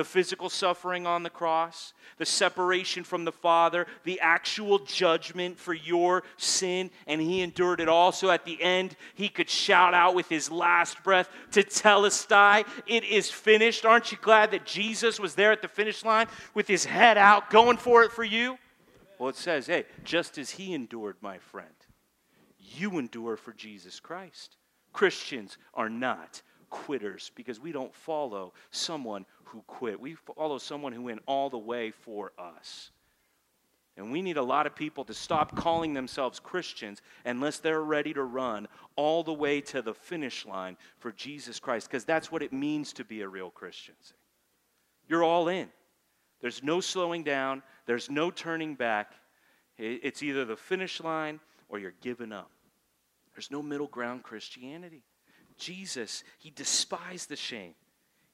The physical suffering on the cross, the separation from the Father, the actual judgment for your sin, and he endured it all. So at the end, he could shout out with his last breath tetelestai, it is finished. Aren't you glad that Jesus was there at the finish line with his head out, going for it for you? Well, it says, hey, just as he endured, my friend, you endure for Jesus Christ. Christians are not quitters because we don't follow someone who quit. We follow someone who went all the way for us. And we need a lot of people to stop calling themselves Christians unless they're ready to run all the way to the finish line for Jesus Christ, because that's what it means to be a real Christian. You're all in. There's no slowing down, there's no turning back. It's either the finish line or you're giving up. There's no middle ground Christianity. Jesus, he despised the shame.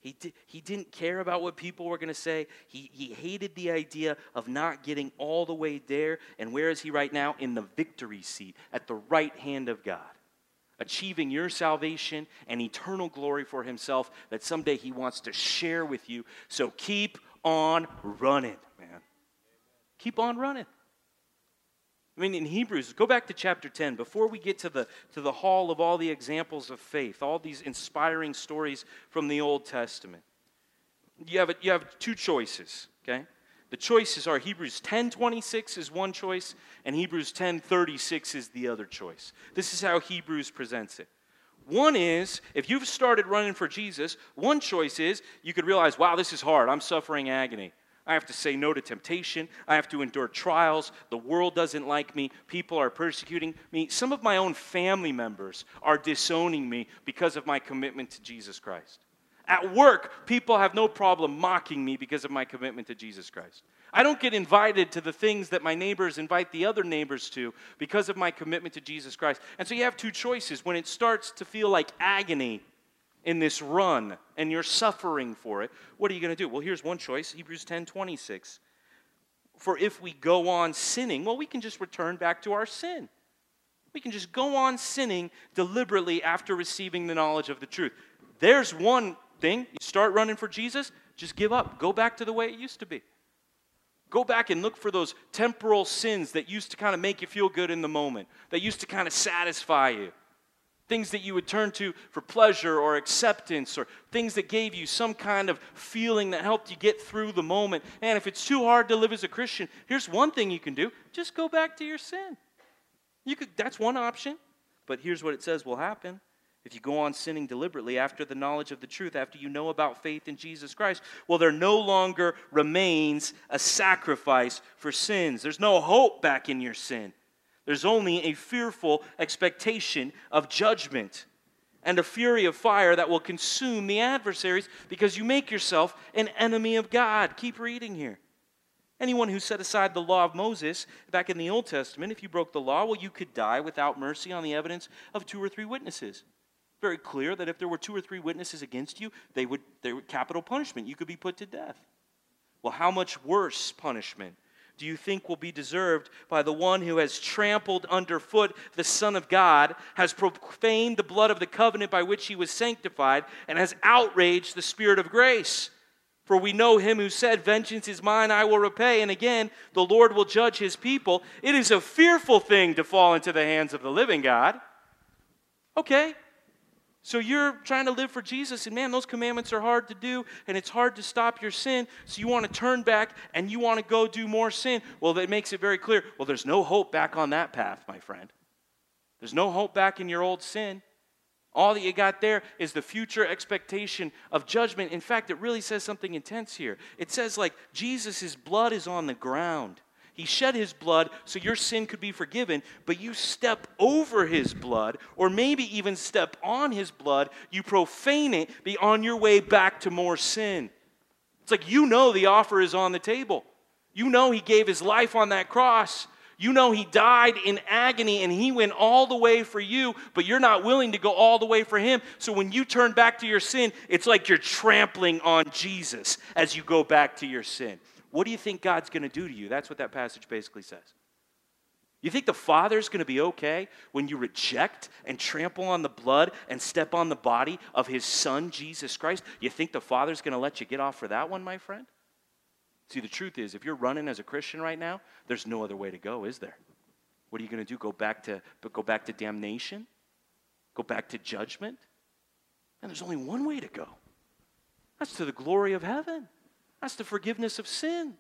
He, di- he didn't care about what people were going to say. He, he hated the idea of not getting all the way there. And where is he right now? In the victory seat at the right hand of God, achieving your salvation and eternal glory for himself that someday he wants to share with you. So keep on running, man. Keep on running. I mean, in Hebrews, go back to chapter 10. Before we get to the, to the hall of all the examples of faith, all these inspiring stories from the Old Testament, you have, a, you have two choices, okay? The choices are Hebrews 10:26 is one choice and Hebrews 10:36 is the other choice. This is how Hebrews presents it. One is if you've started running for Jesus, one choice is you could realize, wow, this is hard. I'm suffering agony. I have to say no to temptation. I have to endure trials. The world doesn't like me. People are persecuting me. Some of my own family members are disowning me because of my commitment to Jesus Christ. At work, people have no problem mocking me because of my commitment to Jesus Christ. I don't get invited to the things that my neighbors invite the other neighbors to because of my commitment to Jesus Christ. And so you have two choices. When it starts to feel like agony, in this run and you're suffering for it, what are you going to do? Well, here's one choice Hebrews 10 26. For if we go on sinning, well, we can just return back to our sin. We can just go on sinning deliberately after receiving the knowledge of the truth. There's one thing. You start running for Jesus, just give up. Go back to the way it used to be. Go back and look for those temporal sins that used to kind of make you feel good in the moment, that used to kind of satisfy you. Things that you would turn to for pleasure or acceptance, or things that gave you some kind of feeling that helped you get through the moment. And if it's too hard to live as a Christian, here's one thing you can do just go back to your sin. You could, that's one option. But here's what it says will happen. If you go on sinning deliberately after the knowledge of the truth, after you know about faith in Jesus Christ, well, there no longer remains a sacrifice for sins. There's no hope back in your sin. There's only a fearful expectation of judgment and a fury of fire that will consume the adversaries because you make yourself an enemy of God. Keep reading here. Anyone who set aside the law of Moses back in the Old Testament, if you broke the law, well, you could die without mercy on the evidence of two or three witnesses. Very clear that if there were two or three witnesses against you, they would, they would capital punishment. You could be put to death. Well, how much worse punishment do you think will be deserved by the one who has trampled underfoot the Son of God, has profaned the blood of the covenant by which he was sanctified, and has outraged the Spirit of grace? For we know him who said, Vengeance is mine, I will repay. And again, the Lord will judge his people. It is a fearful thing to fall into the hands of the living God. Okay. So you're trying to live for Jesus, and man, those commandments are hard to do, and it's hard to stop your sin. So you want to turn back and you want to go do more sin. Well, that makes it very clear. Well, there's no hope back on that path, my friend. There's no hope back in your old sin. All that you got there is the future expectation of judgment. In fact, it really says something intense here. It says, like, Jesus' blood is on the ground. He shed his blood so your sin could be forgiven, but you step over his blood, or maybe even step on his blood, you profane it, be on your way back to more sin. It's like you know the offer is on the table. You know he gave his life on that cross. You know he died in agony and he went all the way for you, but you're not willing to go all the way for him. So when you turn back to your sin, it's like you're trampling on Jesus as you go back to your sin. What do you think God's going to do to you? That's what that passage basically says. You think the Father's going to be okay when you reject and trample on the blood and step on the body of His Son, Jesus Christ? You think the Father's going to let you get off for that one, my friend? See, the truth is, if you're running as a Christian right now, there's no other way to go, is there? What are you going to do? Go back to but go back to damnation? Go back to judgment? And there's only one way to go. That's to the glory of heaven. That's the forgiveness of sin.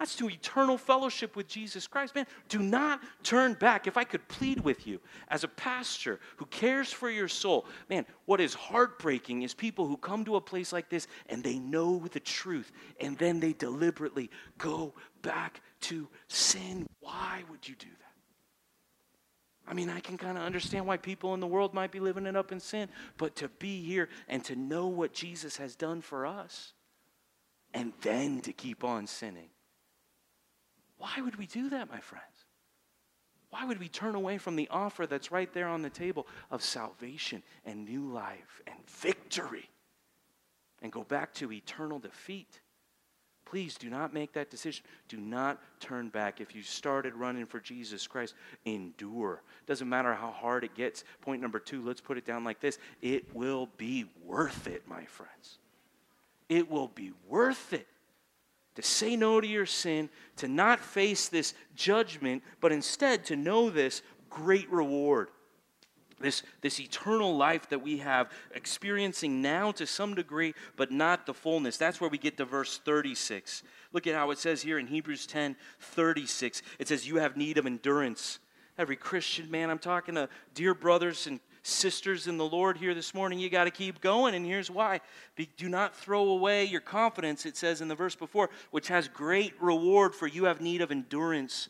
That's to eternal fellowship with Jesus Christ. Man, do not turn back. If I could plead with you as a pastor who cares for your soul, man, what is heartbreaking is people who come to a place like this and they know the truth and then they deliberately go back to sin. Why would you do that? I mean, I can kind of understand why people in the world might be living it up in sin, but to be here and to know what Jesus has done for us and then to keep on sinning why would we do that, my friends? Why would we turn away from the offer that's right there on the table of salvation and new life and victory and go back to eternal defeat? Please do not make that decision. Do not turn back. If you started running for Jesus Christ, endure. Doesn't matter how hard it gets. Point number two, let's put it down like this it will be worth it, my friends. It will be worth it to say no to your sin, to not face this judgment, but instead to know this great reward. This, this eternal life that we have experiencing now to some degree, but not the fullness. That's where we get to verse 36. Look at how it says here in Hebrews 10 36. It says, You have need of endurance. Every Christian man, I'm talking to dear brothers and sisters in the Lord here this morning, you got to keep going. And here's why. Be, do not throw away your confidence, it says in the verse before, which has great reward, for you have need of endurance,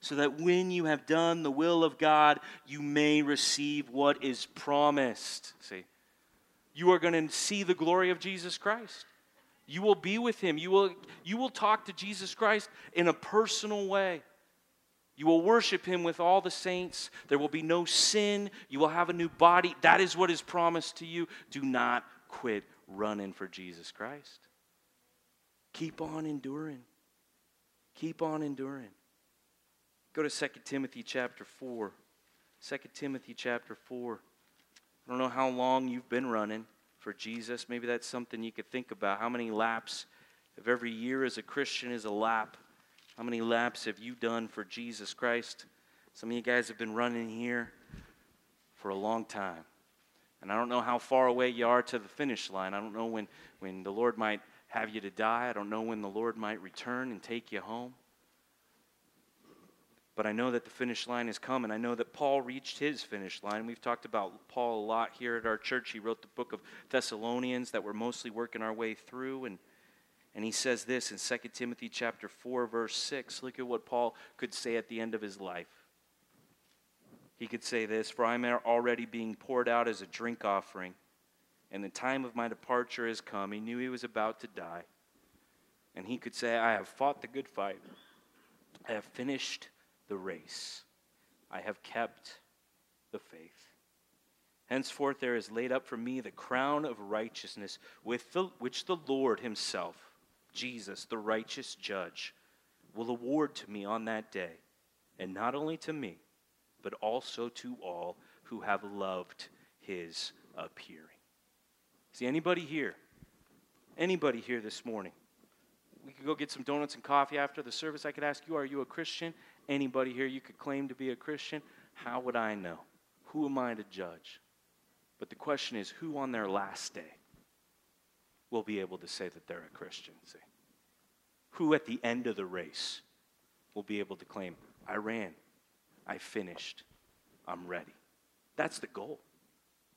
so that when you have done the will of God, you may receive what is promised. See, you are going to see the glory of Jesus Christ. You will be with him. You will, you will talk to Jesus Christ in a personal way. You will worship him with all the saints. There will be no sin. You will have a new body. That is what is promised to you. Do not quit running for Jesus Christ. Keep on enduring. Keep on enduring. Go to 2 Timothy chapter 4. 2 Timothy chapter 4. I don't know how long you've been running for Jesus. Maybe that's something you could think about. How many laps of every year as a Christian is a lap? How many laps have you done for Jesus Christ? Some of you guys have been running here for a long time. And I don't know how far away you are to the finish line. I don't know when, when the Lord might have you to die. I don't know when the Lord might return and take you home. But I know that the finish line is coming. I know that Paul reached his finish line. We've talked about Paul a lot here at our church. He wrote the book of Thessalonians that we're mostly working our way through. And and he says this in 2 Timothy chapter 4 verse 6. Look at what Paul could say at the end of his life. He could say this, "For I am already being poured out as a drink offering, and the time of my departure has come." He knew he was about to die. And he could say, "I have fought the good fight. I have finished the race. I have kept the faith." Henceforth there is laid up for me the crown of righteousness, with the, which the Lord himself Jesus, the righteous judge, will award to me on that day, and not only to me, but also to all who have loved his appearing. See, anybody here Anybody here this morning? We could go get some donuts and coffee after the service. I could ask you, Are you a Christian? Anybody here you could claim to be a Christian? How would I know? Who am I to judge? But the question is, who on their last day will be able to say that they're a Christian? See? Who at the end of the race will be able to claim, I ran, I finished, I'm ready? That's the goal.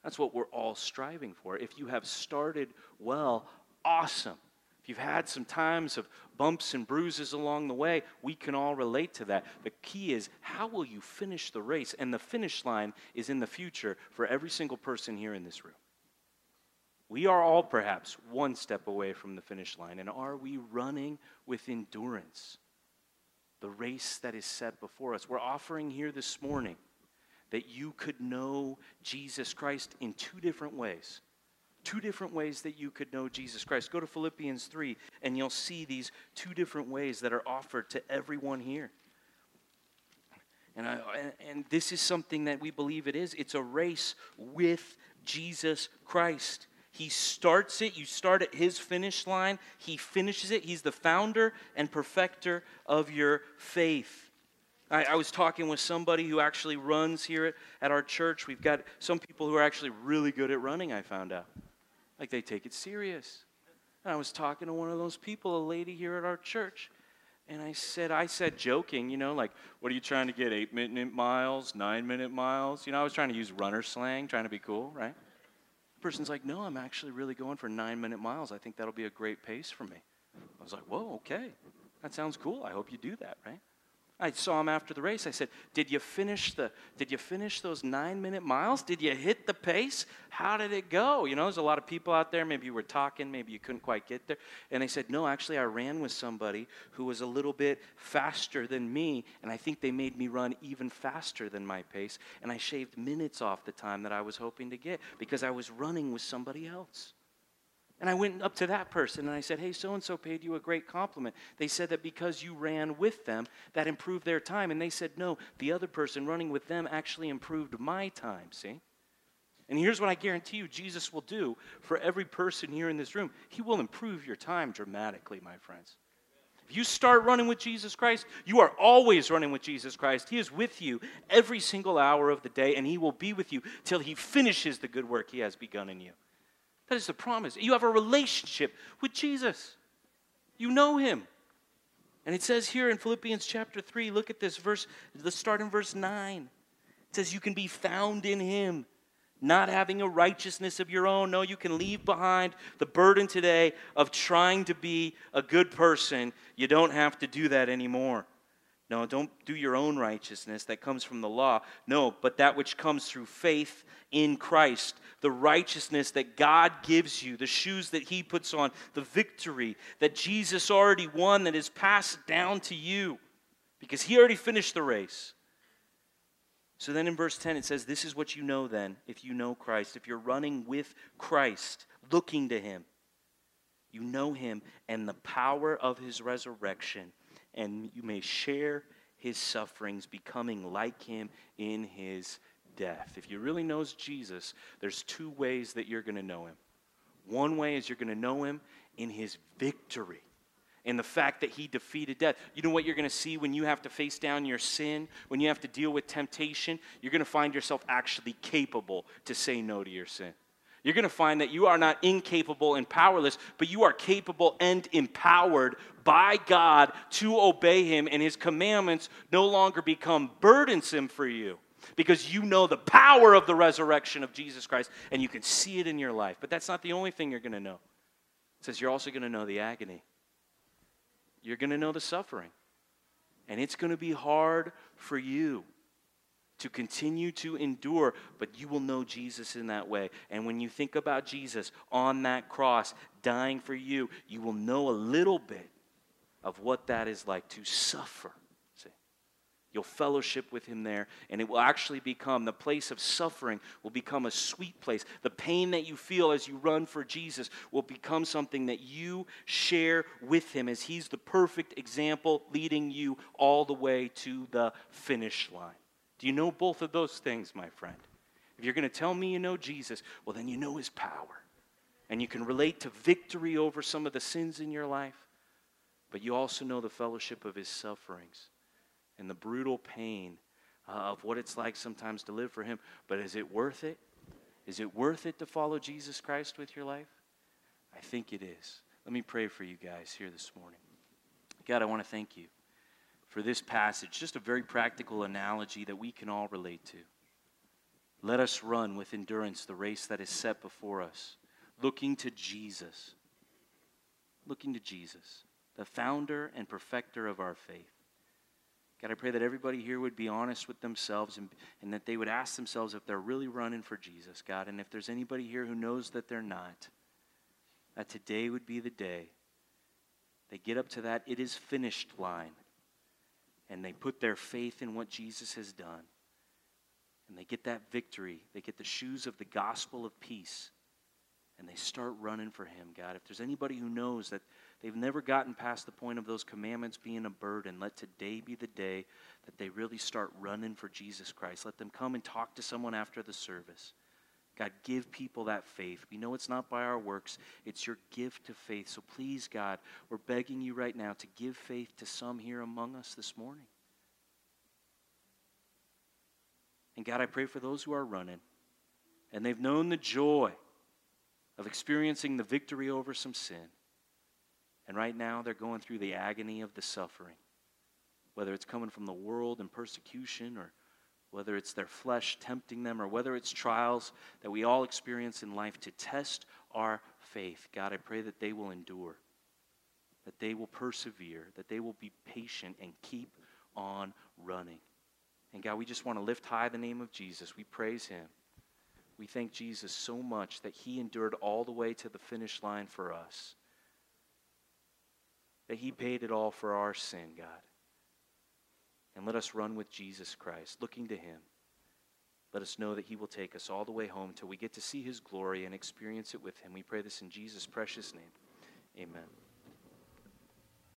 That's what we're all striving for. If you have started well, awesome. If you've had some times of bumps and bruises along the way, we can all relate to that. The key is how will you finish the race? And the finish line is in the future for every single person here in this room. We are all perhaps one step away from the finish line. And are we running with endurance? The race that is set before us. We're offering here this morning that you could know Jesus Christ in two different ways two different ways that you could know Jesus Christ. Go to Philippians 3, and you'll see these two different ways that are offered to everyone here. And, I, and, this is something that we believe it is. It's a race with Jesus Christ. He starts it. You start at his finish line. He finishes it. He's the founder and perfecter of your faith. I, I, was talking with somebody who actually runs here at, at our church. We've got some people who are actually really good at running, I found out. Like they take it serious. And I was talking to one of those people, a lady here at our church. And I said, I said joking, you know, like, what are you trying to get? Eight minute miles, nine minute miles? You know, I was trying to use runner slang, trying to be cool, right? The person's like, no, I'm actually really going for nine minute miles. I think that'll be a great pace for me. I was like, whoa, okay. That sounds cool. I hope you do that, right? I saw him after the race. I said, "Did you finish the did you finish those 9-minute miles? Did you hit the pace? How did it go?" You know, there's a lot of people out there, maybe you were talking, maybe you couldn't quite get there. And they said, "No, actually I ran with somebody who was a little bit faster than me, and I think they made me run even faster than my pace, and I shaved minutes off the time that I was hoping to get because I was running with somebody else." And I went up to that person and I said, Hey, so and so paid you a great compliment. They said that because you ran with them, that improved their time. And they said, No, the other person running with them actually improved my time, see? And here's what I guarantee you Jesus will do for every person here in this room He will improve your time dramatically, my friends. If you start running with Jesus Christ, you are always running with Jesus Christ. He is with you every single hour of the day, and He will be with you till He finishes the good work He has begun in you. That is the promise. You have a relationship with Jesus, you know him. And it says here in Philippians chapter 3, look at this verse, let's start in verse 9. It says, You can be found in him, not having a righteousness of your own. No, you can leave behind the burden today of trying to be a good person. You don't have to do that anymore. No, don't do your own righteousness that comes from the law. No, but that which comes through faith in Christ, the righteousness that God gives you, the shoes that He puts on, the victory that Jesus already won that is passed down to you because He already finished the race. So then in verse 10, it says, This is what you know then, if you know Christ. If you're running with Christ, looking to Him, you know Him and the power of His resurrection and you may share his sufferings, becoming like him in his death. If you really knows Jesus, there's two ways that you're going to know him. One way is you're going to know him in his victory in the fact that he defeated death. You know what you're going to see when you have to face down your sin, when you have to deal with temptation? You're going to find yourself actually capable to say no to your sin you're going to find that you are not incapable and powerless, but you are capable and empowered by God to obey Him, and His commandments no longer become burdensome for you because you know the power of the resurrection of Jesus Christ and you can see it in your life. But that's not the only thing you're going to know. It says you're also going to know the agony, you're going to know the suffering, and it's going to be hard for you to continue to endure, but you will know Jesus in that way. And when you think about Jesus on that cross dying for you, you will know a little bit of what that is like to suffer. See? You'll fellowship with him there, and it will actually become the place of suffering will become a sweet place. The pain that you feel as you run for Jesus will become something that you share with him as he's the perfect example leading you all the way to the finish line. You know both of those things, my friend? If you're going to tell me you know Jesus, well, then you know his power. And you can relate to victory over some of the sins in your life, but you also know the fellowship of his sufferings and the brutal pain uh, of what it's like sometimes to live for him. But is it worth it? Is it worth it to follow Jesus Christ with your life? I think it is. Let me pray for you guys here this morning. God, I want to thank you for this passage, just a very practical analogy that we can all relate to. Let us run with endurance the race that is set before us, looking to Jesus. Looking to Jesus, the founder and perfecter of our faith. God, I pray that everybody here would be honest with themselves and, and that they would ask themselves if they're really running for Jesus, God. And if there's anybody here who knows that they're not, that today would be the day they get up to that it is finished line and they put their faith in what Jesus has done. And they get that victory. They get the shoes of the gospel of peace. And they start running for Him, God. If there's anybody who knows that they've never gotten past the point of those commandments being a burden, let today be the day that they really start running for Jesus Christ. Let them come and talk to someone after the service. God, give people that faith. We know it's not by our works, it's your gift of faith. So please, God, we're begging you right now to give faith to some here among us this morning. And God, I pray for those who are running and they've known the joy of experiencing the victory over some sin. And right now they're going through the agony of the suffering, whether it's coming from the world and persecution or whether it's their flesh tempting them or whether it's trials that we all experience in life to test our faith. God, I pray that they will endure, that they will persevere, that they will be patient and keep on running. And God, we just want to lift high the name of Jesus. We praise him. We thank Jesus so much that he endured all the way to the finish line for us, that he paid it all for our sin, God. And let us run with Jesus Christ, looking to him. Let us know that he will take us all the way home till we get to see his glory and experience it with him. We pray this in Jesus' precious name. Amen.